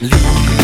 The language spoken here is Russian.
Любовь.